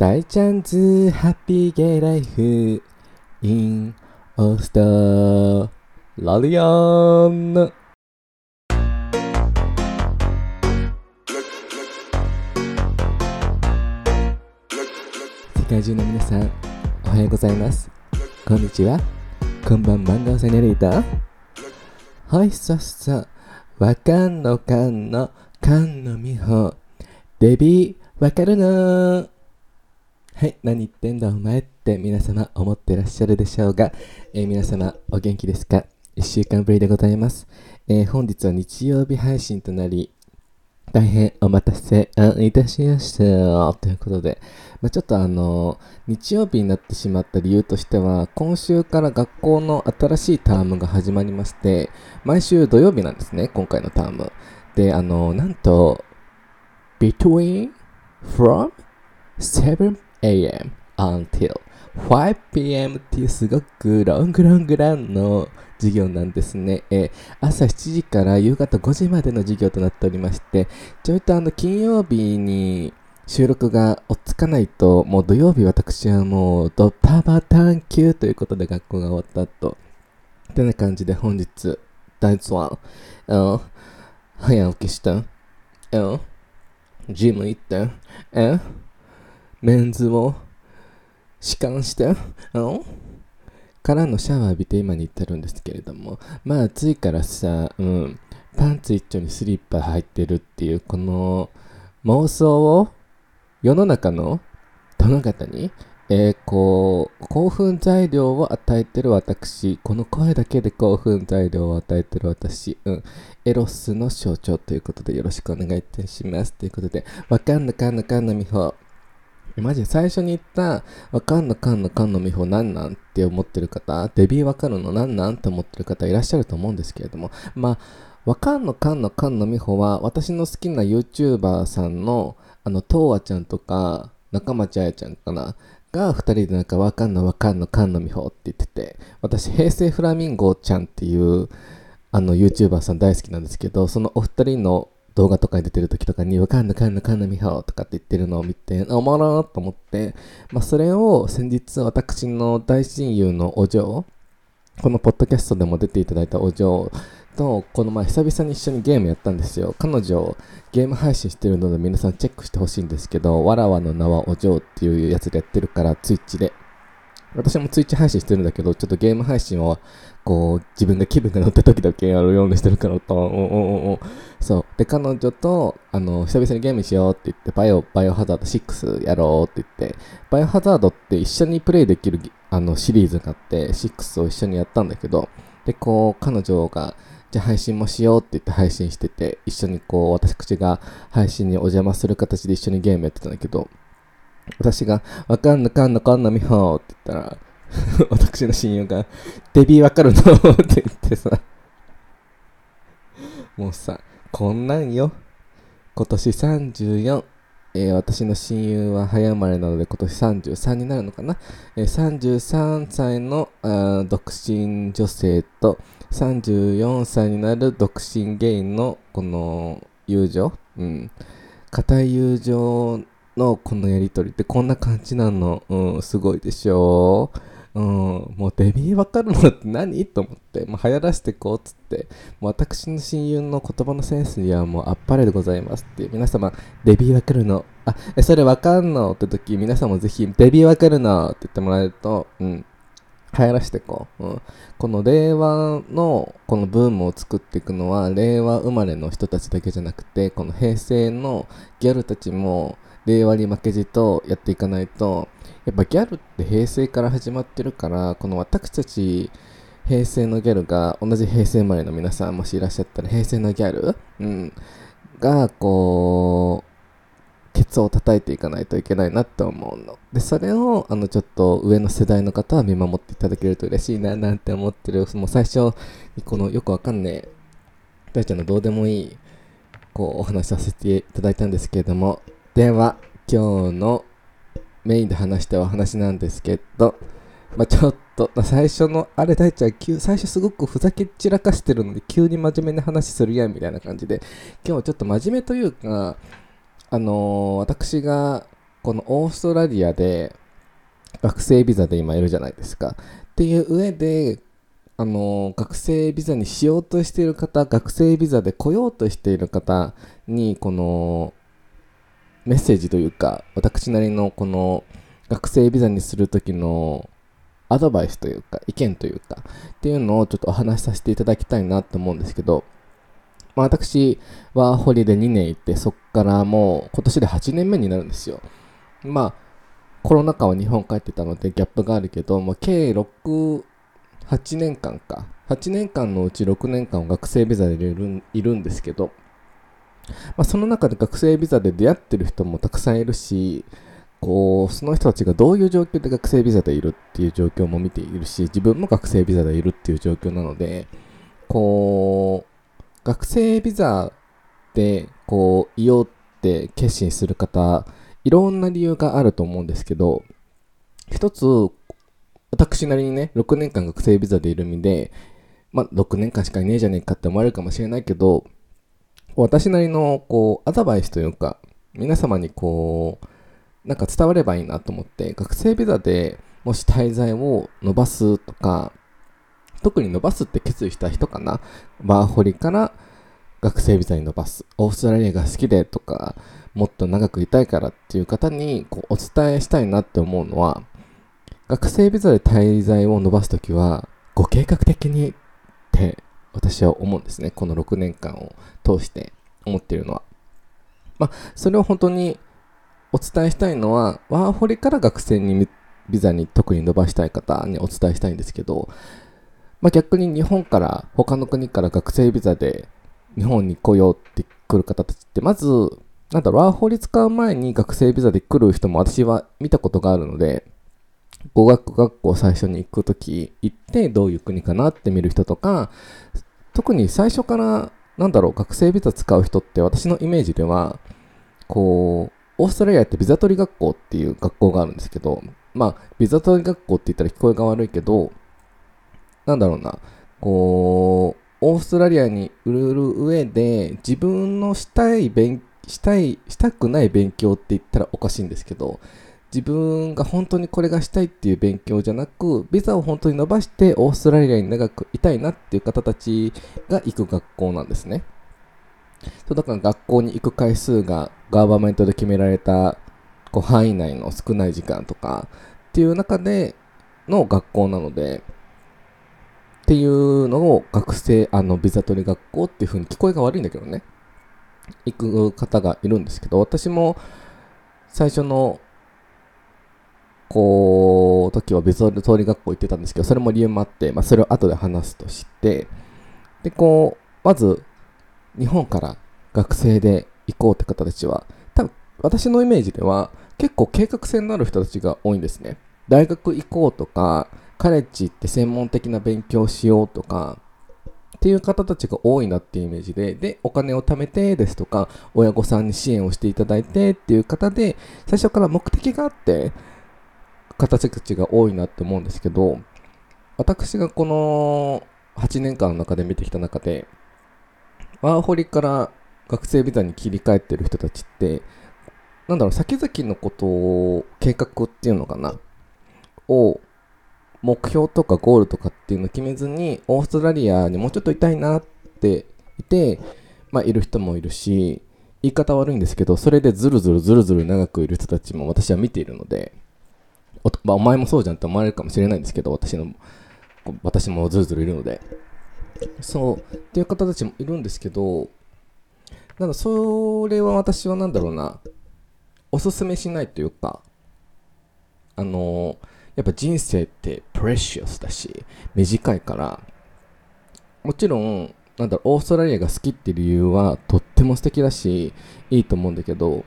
大チャンズハッピーゲイライフ。In オースターラリアン世界中の皆さんおはようございます。こんにちは。こんばん漫画セネリータはいさっさわかんのかんのかんのみほ。デビーわかるのはい、何言ってんだお前って皆様思ってらっしゃるでしょうが、えー皆様お元気ですか ?1 週間ぶりでございます。えー本日は日曜日配信となり、大変お待たせいたしました。ということで、まあ、ちょっとあの、日曜日になってしまった理由としては、今週から学校の新しいタームが始まりまして、毎週土曜日なんですね、今回のターム。で、あの、なんと、between, from, 7 a.m. until 5 p.m. っていうすごくロングロングランの授業なんですね。え朝7時から夕方5時までの授業となっておりまして、ちょいとあの金曜日に収録が追っつかないと、もう土曜日私はもうドタバタン級ということで学校が終わった後、ってな感じで本日、第1話、うん、早起きした、うん、ジム行った、うん、メンズを弛緩して、うんからのシャワー浴びて今に行ってるんですけれども、まあ暑いからさ、うん、パンツ一丁にスリッパ入ってるっていう、この妄想を世の中の殿方に、えーこう、興奮材料を与えてる私、この声だけで興奮材料を与えてる私、うん、エロスの象徴ということでよろしくお願いいたします。ということで、わかんのかんのかんのみほ。マジで最初に言った、わかんのかんのかんのみほなんなんって思ってる方、デビューわかるのなんなんって思ってる方いらっしゃると思うんですけれども、まあ、わかんのかんのかんのみほは、私の好きな YouTuber さんの、あの、とうあちゃんとか、中町あやちゃんかな、が二人でなんかわかんのわかんのかんのみほって言ってて、私、平成フラミンゴちゃんっていう、あの YouTuber さん大好きなんですけど、そのお二人の動画とかに出てる時とかに、わかんのかんのかんのみほとかって言ってるのを見て、おもろーと思って、まあそれを先日私の大親友のお嬢、このポッドキャストでも出ていただいたお嬢と、この前久々に一緒にゲームやったんですよ。彼女、ゲーム配信してるので皆さんチェックしてほしいんですけど、わらわの名はお嬢っていうやつでやってるから、ツイッチで。私もツイッチ配信してるんだけど、ちょっとゲーム配信を、こう、自分が気分が乗った時だけやるようにしてるから、と、おおおおそう。で、彼女と、あの、久々にゲームしようって言って、バイオ、バイオハザード6やろうって言って、バイオハザードって一緒にプレイできるあのシリーズがあって、6を一緒にやったんだけど、で、こう、彼女が、じゃあ配信もしようって言って配信してて、一緒にこう、私口が配信にお邪魔する形で一緒にゲームやってたんだけど、私が、わかんのかんのかんのみほーって言ったら、私の親友が、デビーわかるのって言ってさ、もうさ、こんなんよ。今年34。えー私の親友は早生まれなので今年33になるのかな、えー33歳のあ独身女性と34歳になる独身ゲイのこの友情、うん、固い友情のこのやりとりってこんな感じなの、うん、すごいでしょ？うん、もうデビーわかるのって何？と思って、もう流行らせてこうっつって、もう私の親友の言葉のセンスにはもうあっぱれでございますって。皆様、デビーわかるの？あ、え、それわかんのって時、皆さんもぜひ、デビーわかるのって言ってもらえると、うん、流行らしていこう。うん、この令和のこのブームを作っていくのは、令和生まれの人たちだけじゃなくて、この平成のギャルたちも、令和に負けじとやっていかないと、やっぱギャルって平成から始まってるから、この私たち、平成のギャルが、同じ平成生まれの皆さんもしいらっしゃったら、平成のギャル、うん、が、こう、ケツを叩いていかないといけないなって思うの。で、それを、あの、ちょっと上の世代の方は見守っていただけると嬉しいな、なんて思ってる。もう最初に、この、よくわかんねえ、大ちゃんのどうでもいい、こう、お話しさせていただいたんですけれども、では、今日のメインで話したお話なんですけど、まあ、ちょっとま、最初の、あれ大ちゃん、急最初すごくふざけ散らかしてるので、急に真面目な話するやん、みたいな感じで、今日はちょっと真面目というか、あのー私がこのオーストラリアで学生ビザで今いるじゃないですか。っていう上で、あの学生ビザにしようとしている方、学生ビザで来ようとしている方に、このメッセージというか、私なりのこの学生ビザにするときのアドバイスというか、意見というか、っていうのをちょっとお話しさせていただきたいなと思うんですけど、まあ、私はホリで2年行って、そこからもう今年で8年目になるんですよ。まあ、コロナ禍は日本帰ってたのでギャップがあるけど、まあ、計6、8年間か。8年間のうち6年間を学生ビザでいるんですけど、まあ、その中で学生ビザで出会ってる人もたくさんいるし、こう、その人たちがどういう状況で学生ビザでいるっていう状況も見ているし、自分も学生ビザでいるっていう状況なので、こう、学生ビザで、こう、いようって決心する方、いろんな理由があると思うんですけど、一つ、私なりにね、6年間学生ビザでいる身で、まあ、6年間しかいねえじゃねえかって思われるかもしれないけど、私なりの、こう、アドバイスというか、皆様にこう、なんか伝わればいいなと思って、学生ビザでもし滞在を伸ばすとか、特に伸ばすって決意した人かな、ワーホリから学生ビザに伸ばす。オーストラリアが好きでとか、もっと長くいたいからっていう方にこうお伝えしたいなって思うのは、学生ビザで滞在を伸ばすときは、ご計画的にって私は思うんですね。この6年間を通して思っているのは。まあ、それを本当にお伝えしたいのは、ワーホリから学生にビザに特に伸ばしたい方にお伝えしたいんですけど、まあ、逆に日本から他の国から学生ビザで日本に来ようって来る方たちってまずなんだろ、ワーホリ使う前に学生ビザで来る人も私は見たことがあるので、語学学校最初に行くとき、行ってどういう国かなって見る人とか、特に最初から、なんだろう、学生ビザ使う人って私のイメージでは、こう、オーストラリアってビザ取り学校っていう学校があるんですけど、まあ、ビザ取り学校って言ったら聞こえが悪いけど、なんだろうな、こう、オーストラリアに売る上で自分のしたい勉したい、したくない勉強って言ったらおかしいんですけど、自分が本当にこれがしたいっていう勉強じゃなく、ビザを本当に伸ばしてオーストラリアに長くいたいなっていう方たちが行く学校なんですね。そうだから学校に行く回数がガーバメントで決められたこう範囲内の少ない時間とかっていう中での学校なので、っていうのを学生、あの、ビザ取り学校っていう風に聞こえが悪いんだけどね。行く方がいるんですけど、私も最初の、こう、時はビザ取り学校行ってたんですけど、それも理由もあって、まあ、それを後で話すとして、で、こう、まず、日本から学生で行こうって方たちは、多分私のイメージでは結構計画性のある人たちが多いんですね。大学行こうとか、カレッジ行って専門的な勉強しようとか、っていう方たちが多いなっていうイメージで、で、お金を貯めてですとか、親御さんに支援をしていただいてっていう方で、最初から目的があって、方たちが多いなって思うんですけど、私がこの8年間の中で見てきた中で、ワーホリから学生ビザに切り替えてる人たちって、なんだろう、先々のことを、計画っていうのかな、を、目標とかゴールとかっていうのを決めずに、オーストラリアにもうちょっといたいなっていて、まあ、いる人もいるし、言い方悪いんですけど、それでずるずるずるずる長くいる人たちも私は見ているので、お,、まあ、お前もそうじゃんって思われるかもしれないんですけど、私の、私もずるずるいるので。そうっていう方たちもいるんですけどなんかそれは私は何だろうなおすすめしないというかあのやっぱ人生ってプレシアスだし短いからもちろんなんだろうオーストラリアが好きっていう理由はとっても素敵だしいいと思うんだけど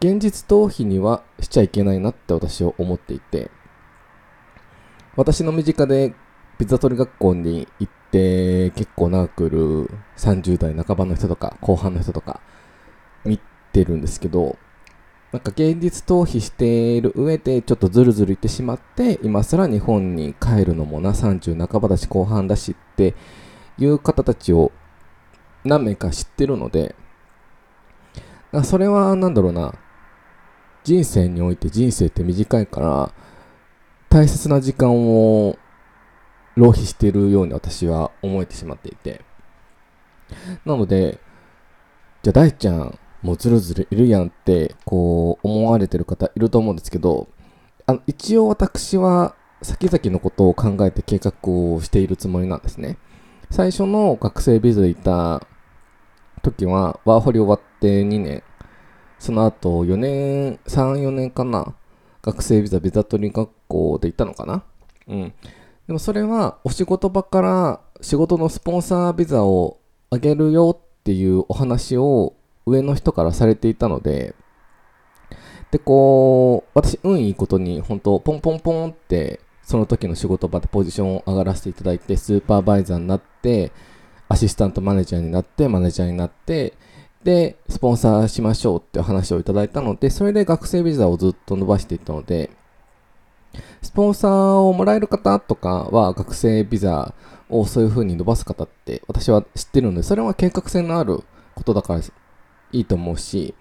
現実逃避にはしちゃいけないなって私は思っていて私の身近でピザ取り学校に行って結構長くる30代半ばの人とか後半の人とか見てるんですけどなんか現実逃避している上でちょっとズルズルいってしまって今更日本に帰るのもな30半ばだし後半だしっていう方たちを何名か知ってるのでそれは何だろうな人生において人生って短いから大切な時間を浪費しているように私は思えてしまっていて。なのでじゃあ大ちゃんもうずるずるいるやんってこう思われてる方いると思うんですけどあの一応私は先々のことを考えて計画をしているつもりなんですね。最初の学生ビザでいた時はワーホリ終わって2年。その後4年34年かな。学生ビザビザ取り学校で行ったのかな。うん。でもそれはお仕事場から仕事のスポンサービザをあげるよっていうお話を上の人からされていたので、で、こう、私、運いいことに、本当ポンポンポンって、その時の仕事場でポジションを上がらせていただいて、スーパーバイザーになって、アシスタントマネージャーになって、マネージャーになって、で、スポンサーしましょうって話をいただいたので、それで学生ビザをずっと伸ばしていったので、スポンサーをもらえる方とかは学生ビザをそういう風に伸ばす方って私は知ってるので、それは計画性のあることだからいいと思うし、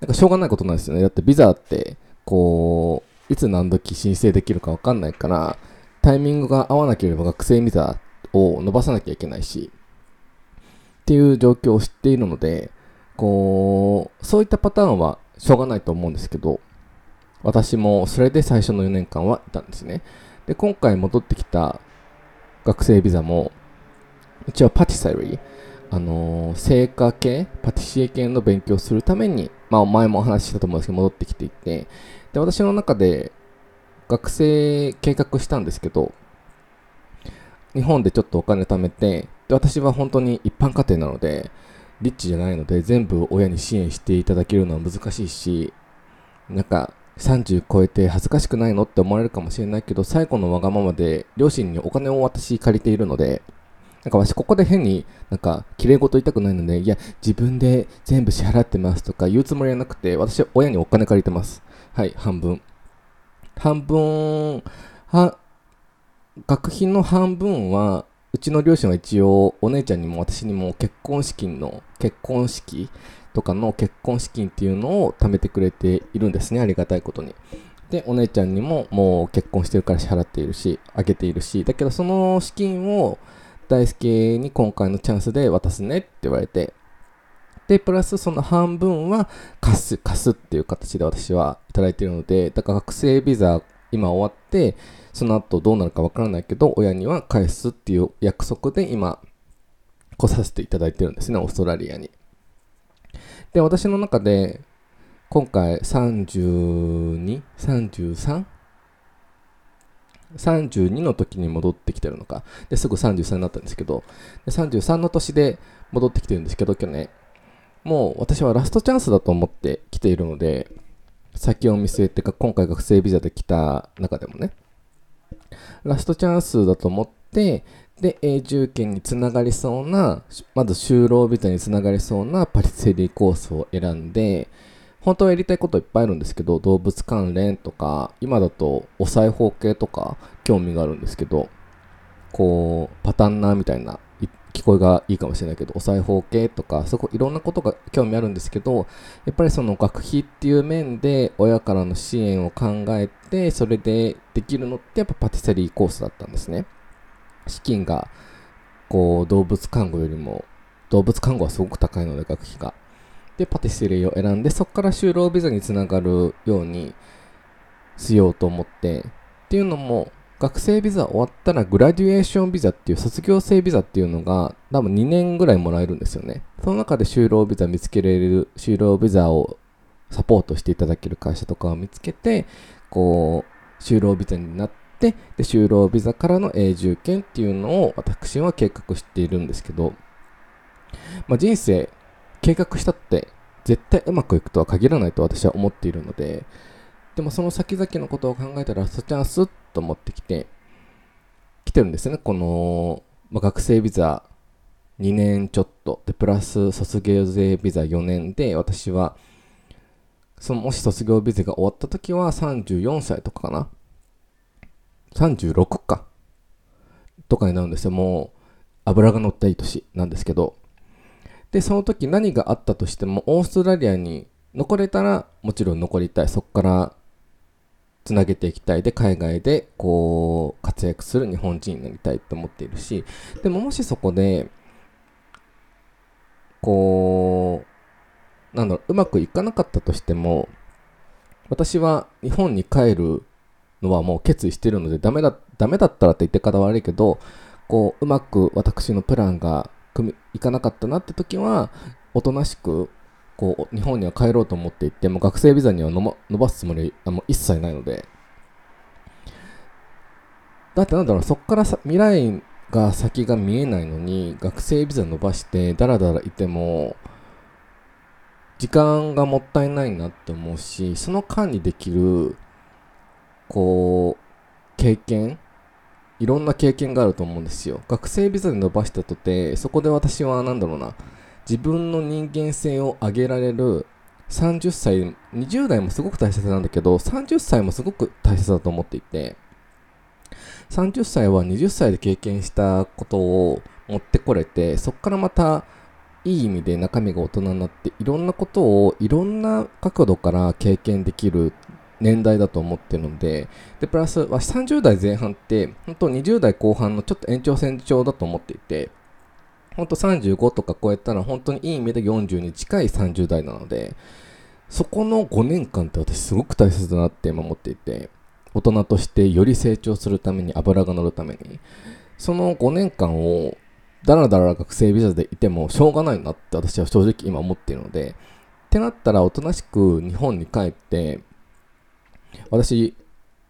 なんかしょうがないことなんですよね。だってビザって、こう、いつ何時申請できるかわかんないから、タイミングが合わなければ学生ビザを伸ばさなきゃいけないし、っていう状況を知っているので、こう、そういったパターンはしょうがないと思うんですけど、私もそれで最初の4年間はいたんですね。で、今回戻ってきた学生ビザも、うちはパティサリー、あのー、製菓系、パティシエ系の勉強するために、まあ前もお話ししたと思うんですけど、戻ってきていて、で、私の中で学生計画したんですけど、日本でちょっとお金貯めて、で、私は本当に一般家庭なので、リッチじゃないので、全部親に支援していただけるのは難しいし、なんか、30超えて恥ずかしくないのって思われるかもしれないけど、最後のわがままで両親にお金を私借りているので、なんか私ここで変になんか綺麗事言いたくないので、いや、自分で全部支払ってますとか言うつもりはなくて、私は親にお金借りてます。はい、半分。半分、は、学費の半分は、うちの両親は一応お姉ちゃんにも私にも結婚資金の、結婚式とかの結婚資金っていうのを貯めてくれているんですね、ありがたいことに。で、お姉ちゃんにももう結婚してるから支払っているし、あげているし、だけどその資金を大輔に今回のチャンスで渡すねって言われて、で、プラスその半分は貸す、貸すっていう形で私はいただいているので、だから学生ビザ今終わって、その後どうなるかわからないけど、親には返すっていう約束で今、来させていただいてるんですね、オーストラリアに。で、私の中で、今回32、33 32の時に戻ってきてるのか。で、すぐ33になったんですけど、で33の年で戻ってきてるんですけど、去年。もう私はラストチャンスだと思って来ているので、先を見据えてか、今回学生ビザで来た中でもね、ラストチャンスだと思って、で、永住権につながりそうな、まず就労ビザにつながりそうなパリセリーコースを選んで、本当はやりたいこといっぱいあるんですけど、動物関連とか、今だとお裁縫系とか興味があるんですけど、こう、パタンナーみたいな、聞こえがいいかもしれないけど、お裁縫系とか、そこいろんなことが興味あるんですけど、やっぱりその学費っていう面で親からの支援を考えて、それでできるのってやっぱパティサリーコースだったんですね。資金が、こう、動物看護よりも、動物看護はすごく高いので、学費が。で、パティスリーを選んで、そこから就労ビザにつながるようにしようと思って、っていうのも、学生ビザ終わったらグラデュエーションビザっていう卒業生ビザっていうのが多分2年ぐらいもらえるんですよね。その中で就労ビザ見つけられる、就労ビザをサポートしていただける会社とかを見つけて、こう、就労ビザになって、で、就労ビザからの永住権っていうのを私は計画しているんですけど、まあ、人生計画したって絶対うまくいくとは限らないと私は思っているので、でもその先々のことを考えたら、そチャンスと思ってきて、来てるんですね。この、まあ、学生ビザ2年ちょっとで、プラス卒業税ビザ4年で、私は、そのもし卒業ビザが終わった時は34歳とかかな。36か。とかになるんですよ。もう、油が乗ったいい年なんですけど、で、その時何があったとしても、オーストラリアに残れたらもちろん残りたいそこからつなげていきたいで海外でこう活躍する日本人になりたいと思っているしでももしそこでこうなんだろううまくいかなかったとしても私は日本に帰るのはもう決意してるのでダメだダメだったらって言って方悪いけどこううまく私のプランが組いかなかったなって時はおとなしくこう日本には帰ろうと思っていても学生ビザには伸ばすつもりあもう一切ないので。だってなんだろうそこからさ未来が先が見えないのに学生ビザ伸ばしてダラダラいても時間がもったいないなって思うしその間にできるこう経験？いろんな経験があると思うんですよ。学生ビザで伸ばしたとてそこで私は何だろうな。自分の人間性を上げられる30歳20代もすごく大切なんだけど30歳もすごく大切だと思っていて30歳は20歳で経験したことを持ってこれてそこからまたいい意味で中身が大人になっていろんなことをいろんな角度から経験できる年代だと思ってるのででプラス30代前半って本当20代後半のちょっと延長線上だと思っていて本当35とか超えたら本当にいい意味で40に近い30代なのでそこの5年間って私すごく大切だなって今思っていて大人としてより成長するために油が乗るためにその5年間をだらだら学生ビザでいてもしょうがないなって私は正直今思っているのでってなったらおとなしく日本に帰って私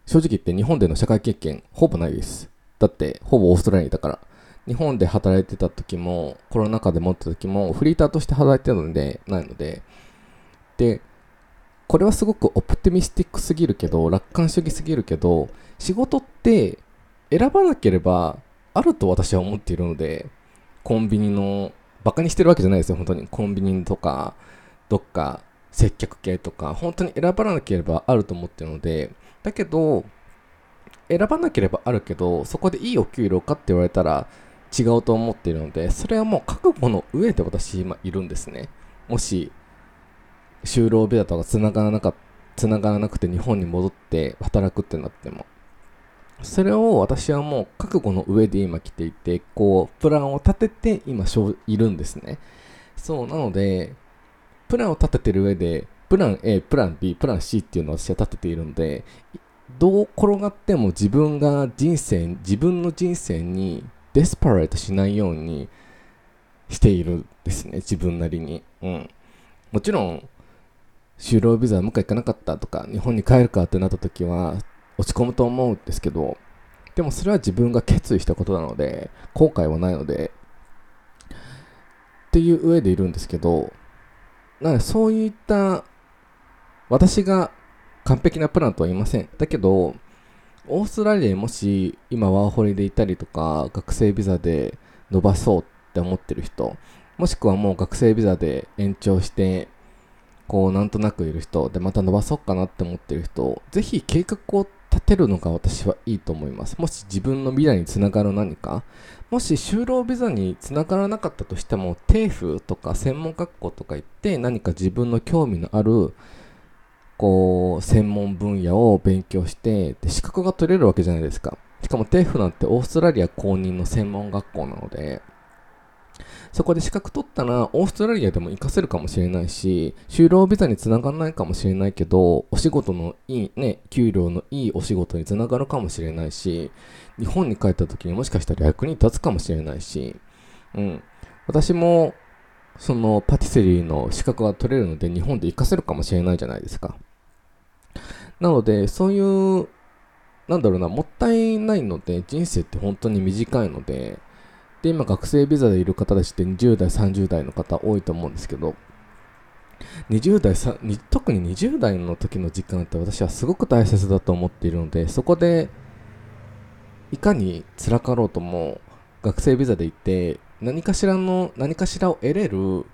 正直言って日本での社会経験ほぼないです。だってほぼオーストラリアにいたから。日本で働いてた時もコロナ禍で持った時もフリーターとして働いてたのでないので。でこれはすごくオプティミスティックすぎるけど楽観主義すぎるけど仕事って選ばなければあると私は思っているのでコンビニのバカにしてるわけじゃないですよ本当に。コンビニとかどっか接客系とか本当に選ばなければあると思ってるのでだけど選ばなければあるけどそこでいいお給料かって言われたら違うと思っているのでそれはもう覚悟の上で私今いるんですね。もし就労ビザとかつながらなかつながらなくて日本に戻って働くってなっても。それを私はもう覚悟の上で今来ていてこうプランを立てて今いるんですね。そうなのでプランを立ててる上でプラン A プラン B プラン C っていうのを私は立てているのでどう転がっても自分が人生自分の人生にデスパレートしないようにしているんですね自分なりに。うん。もちろん就労ビザもう一回行かなかったとか日本に帰るかってなった時は落ち込むと思うんですけどでもそれは自分が決意したことなので後悔はないのでっていう上でいるんですけどなのでそういった私が完璧なプランとは言いません。だけどオーストラリアにもし今ワーホリでいたりとか学生ビザで伸ばそうって思ってる人もしくはもう学生ビザで延長してこうなんとなくいる人でまた伸ばそうかなって思ってる人ぜひ計画を立てるのが私はいいと思います。もし自分の未来につながる何かもし就労ビザにつながらなかったとしても TAFE とか専門学校とか行って何か自分の興味のあるこう専門分野を勉強してで資格が取れるわけじゃないですか。しかも TEF なんてオーストラリア公認の専門学校なのでそこで資格取ったらオーストラリアでも活かせるかもしれないし就労ビザにつながらないかもしれないけどお仕事のいいね給料のいいお仕事につながるかもしれないし日本に帰った時にもしかしたら役に立つかもしれないしうん私もそのパティセリーの資格が取れるので日本で活かせるかもしれないじゃないですか。なので、そういう、なんだろうな、もったいないので、人生って本当に短いので、で、今学生ビザでいる方たちって20代、30代の方多いと思うんですけど、20代さ特に20代の時の時間って私はすごく大切だと思っているのでそこでいかに辛かろうとも学生ビザで行って何かしらの何かしらを得れる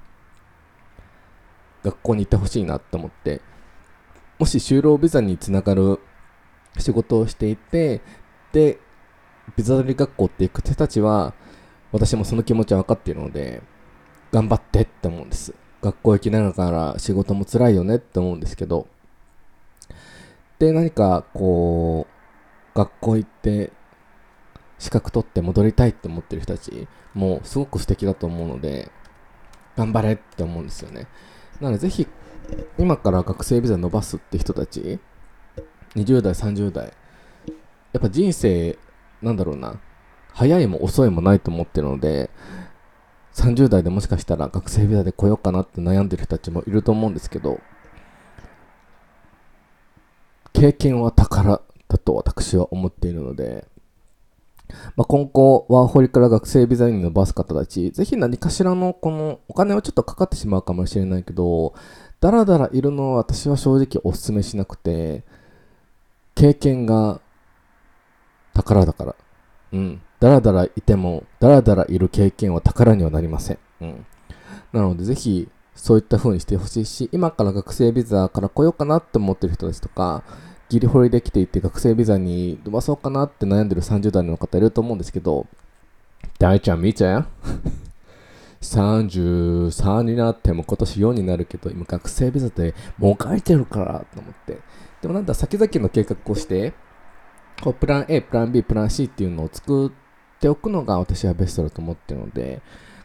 学校に行ってほしいなって思ってもし就労ビザにつながる仕事をしていてでビザ取り学校って行く手たちは私もその気持ちは分かっているので頑張ってって思うんです。学校行きながら仕事も辛いよねって思うんですけど。で何かこう学校行って資格取って戻りたいって思ってる人たちもすごく素敵だと思うので頑張れって思うんですよね。なのでぜひ今から学生ビザ伸ばすって人たち20代30代やっぱ人生なんだろうな早いも遅いもないと思ってるので30代でもしかしたら学生ビザで来ようかなって悩んでる人たちもいると思うんですけど経験は宝だと私は思っているので、まあ、今後ワーホリから学生ビザに伸ばす方たちぜひ何かしらのこのお金はちょっとかかってしまうかもしれないけどだらだらいるのは私は正直お勧めしなくて経験が宝だから。うん。だらだらいてもだらだらいる経験は宝にはなりません、うん、なのでぜひそういった風にしてほしいし今から学生ビザから来ようかなって思ってる人たちとかギリホリできていて学生ビザに伸ばそうかなって悩んでる30代の方いると思うんですけど大ちゃん見ちゃ33 になっても今年4になるけど今学生ビザでもう書いてるからと思って。でもなんだ先々の計画をしてこうプラン A、プラン B、プラン C っていうのを作ってておくのが私はベストだと思ってるので、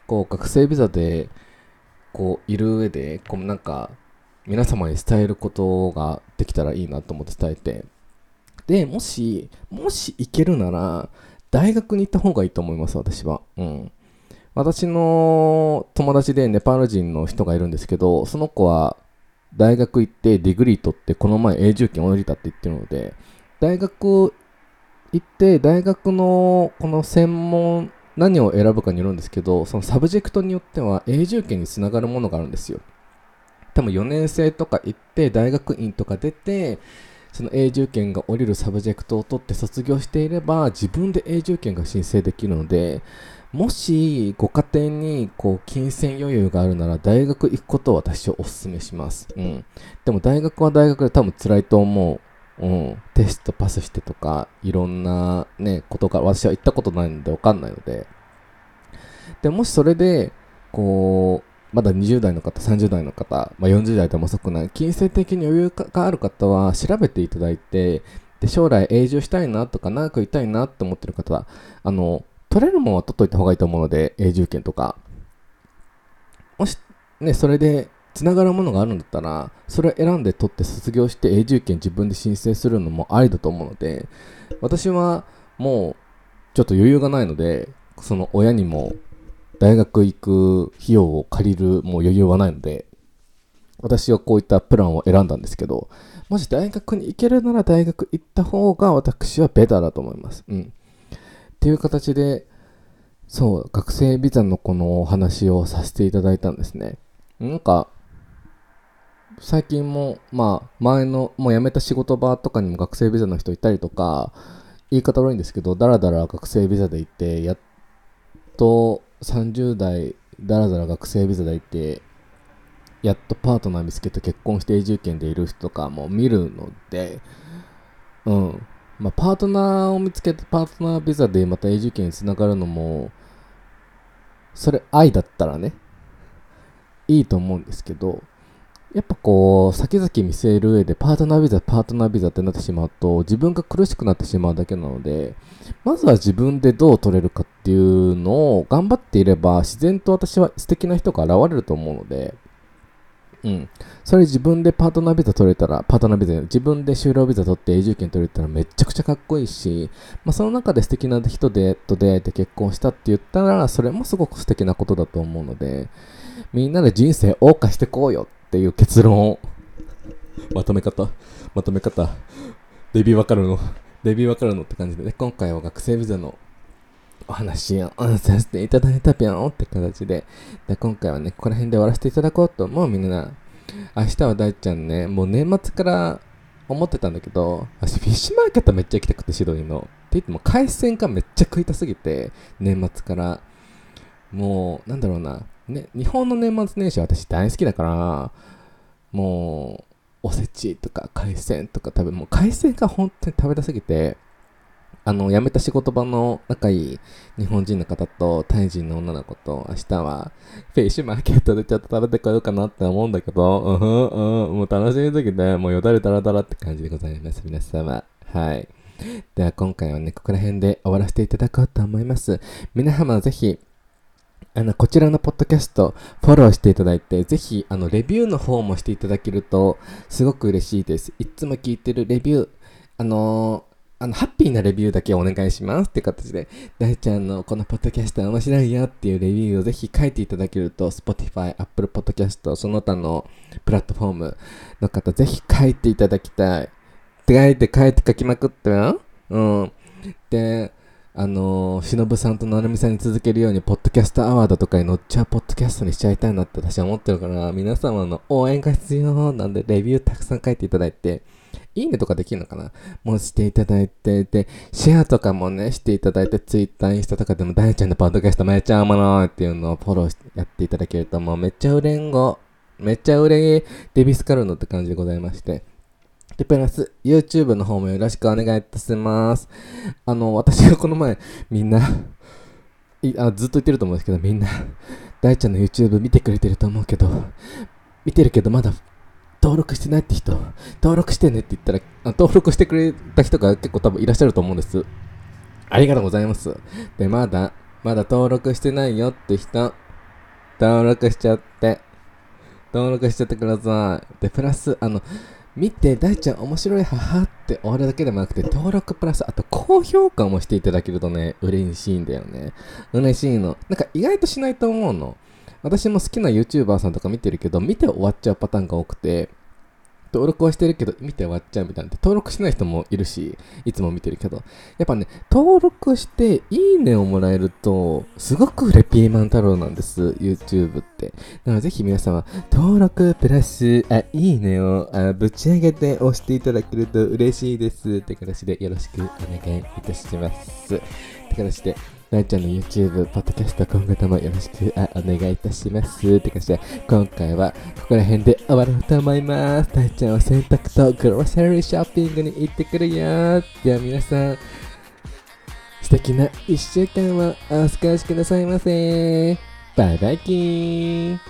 こう学生ビザでこういる上で、こうなんか皆様に伝えることができたらいいなと思って伝えて、で、もし、もし行けるなら、大学に行った方がいいと思います、私は。うん。私の友達でネパール人の人がいるんですけど、その子は大学行って degree 取ってこの前永住権下りたって言ってるので、大学行って大学のこの専門何を選ぶかによるんですけどその subject によっては永住権につながるものがあるんですよ多分4年制とか行って大学院とか出てその永住権が下りる subject を取って卒業していれば自分で永住権が申請できるのでもしご家庭にこう金銭余裕があるなら大学行くことを私はお勧めします。うん。でも大学は大学で多分辛いと思う。うん、テストパスしてとか、いろんなね、ことが、私は行ったことないのでわかんないので、でもしそれで、こう、まだ20代の方、30代の方、まあ、40代でも遅くない、金銭的に余裕がある方は調べていただいて、で、将来永住したいなとか、長くいたいなって思ってる方は、あの、取れるものは取っといた方がいいと思うので、永住権とか。もし、ね、それでつながるものがあるんだったら、それを選んで取って卒業して永住権自分で申請するのもありだと思うので、私はもうちょっと余裕がないので、その親にも大学行く費用を借りるもう余裕はないので、私はこういったプランを選んだんですけど、もし大学に行けるなら大学行った方が私はベターだと思います。うん。っていう形で、そう、学生ビザのこのお話をさせていただいたんですね。なんか、最近も、まあ、前の、もう辞めた仕事場とかにも学生ビザの人いたりとか、言い方悪いんですけど、だらだら学生ビザで行って、やっと30代、だらだら学生ビザで行って、やっとパートナー見つけて結婚して永住権でいる人とかも見るので、うん。まあ、パートナーを見つけてパートナービザでまた永住権につながるのも、それ愛だったらね、いいと思うんですけど、やっぱこう、先々見据える上でパートナービザ、パートナービザってなってしまうと、自分が苦しくなってしまうだけなので、まずは自分でどう取れるかっていうのを頑張っていれば、自然と私は素敵な人が現れると思うので、うん。それ自分でパートナービザ取れたら、パートナービザ、自分で就労ビザ取って永住権取れたらめちゃくちゃかっこいいし、まあその中で素敵な人でと出会えて結婚したって言ったら、それもすごく素敵なことだと思うので、みんなで人生謳歌してこうよっていう結論をまとめ方まとめ方デビューわかるの？デビューわかるのって感じでね、今回は学生ビザのお話をさせていただいたぴょんって形でで、今回はね、ここら辺で終わらせていただこうと思うみんな。明日は大ちゃんね、もう年末から思ってたんだけど、私フィッシュマーケットめっちゃ行きたくて、シドニーの。って言っても海鮮がめっちゃ食いたすぎて、年末から。もう、なんだろうな。ね、日本の年末年始は私大好きだから、もう、おせちとか海鮮とか食べ、もう海鮮が本当に食べたすぎて、あの、辞めた仕事場の仲いい日本人の方とタイ人の女の子と明日はフィッシュマーケットでちょっと食べてこようかなって思うんだけど、うんふん、うん、もう楽しみすぎて、もうよだれだらだらって感じでございます。皆様。はい。では今回はね、ここら辺で終わらせていただこうと思います。皆様ぜひ、あの、こちらのポッドキャスト、フォローしていただいて、ぜひ、あの、レビューの方もしていただけると、すごく嬉しいです。いつも聞いてるレビュー、あのーあの、ハッピーなレビューだけお願いしますって形で、大ちゃんのこのポッドキャスト面白いよっていうレビューをぜひ書いていただけると、Spotify、Apple Podcast、その他のプラットフォームの方、ぜひ書いていただきたい。って書いて書いて書きまくったよ。うん。で、あのー、しのぶさんとなるみさんに続けるように、ポッドキャストアワードとかに乗っちゃうポッドキャストにしちゃいたいなって私は思ってるから、皆様の応援が必要なんで、レビューたくさん書いていただいて、いいねとかできるのかな？もうしていただいて、で、シェアとかもね、していただいて、ツイッター、インスタとかでも、大ちゃんのポッドキャストめっちゃおもろいっていうのをフォローしてやっていただけると、もうめっちゃ売れんご、めっちゃ売れデビスカルノって感じでございまして。で、プラス、YouTube の方もよろしくお願いいたします。あの、私がこの前、みんなあ、ずっと言ってると思うんですけど、みんな、大ちゃんの YouTube 見てくれてると思うけど、見てるけどまだ登録してないって人、登録してねって言ったら、登録してくれた人が結構多分いらっしゃると思うんです。ありがとうございます。で、まだ、まだ登録してないよって人、登録しちゃって、登録しちゃってください。で、プラス、あの、見て、大ちゃん面白いははって終わるだけでもなくて、登録プラス、あと高評価もしていただけるとね、嬉しいんだよね。嬉しいの。なんか意外としないと思うの。私も好きな YouTuber さんとか見てるけど、見て終わっちゃうパターンが多くて、登録はしてるけど、見て終わっちゃうみたいな。登録しない人もいるし、いつも見てるけど。やっぱね、登録して、いいねをもらえると、すごくレピーマン太郎なんです、YouTube って。なので、ぜひ皆様、登録プラス、あ、いいねをあぶち上げて押していただけると嬉しいです。って形でよろしくお願いいたします。って形で、大ちゃんの YouTube、ポッドキャスト今後ともよろしくお願いいたします。って感じで、今回はここら辺で終わろうと思います。大ちゃんは洗濯とグロッサリーショッピングに行ってくるよ。では皆さん、素敵な1週間をお過ごしくださいませ。バイバイキーン。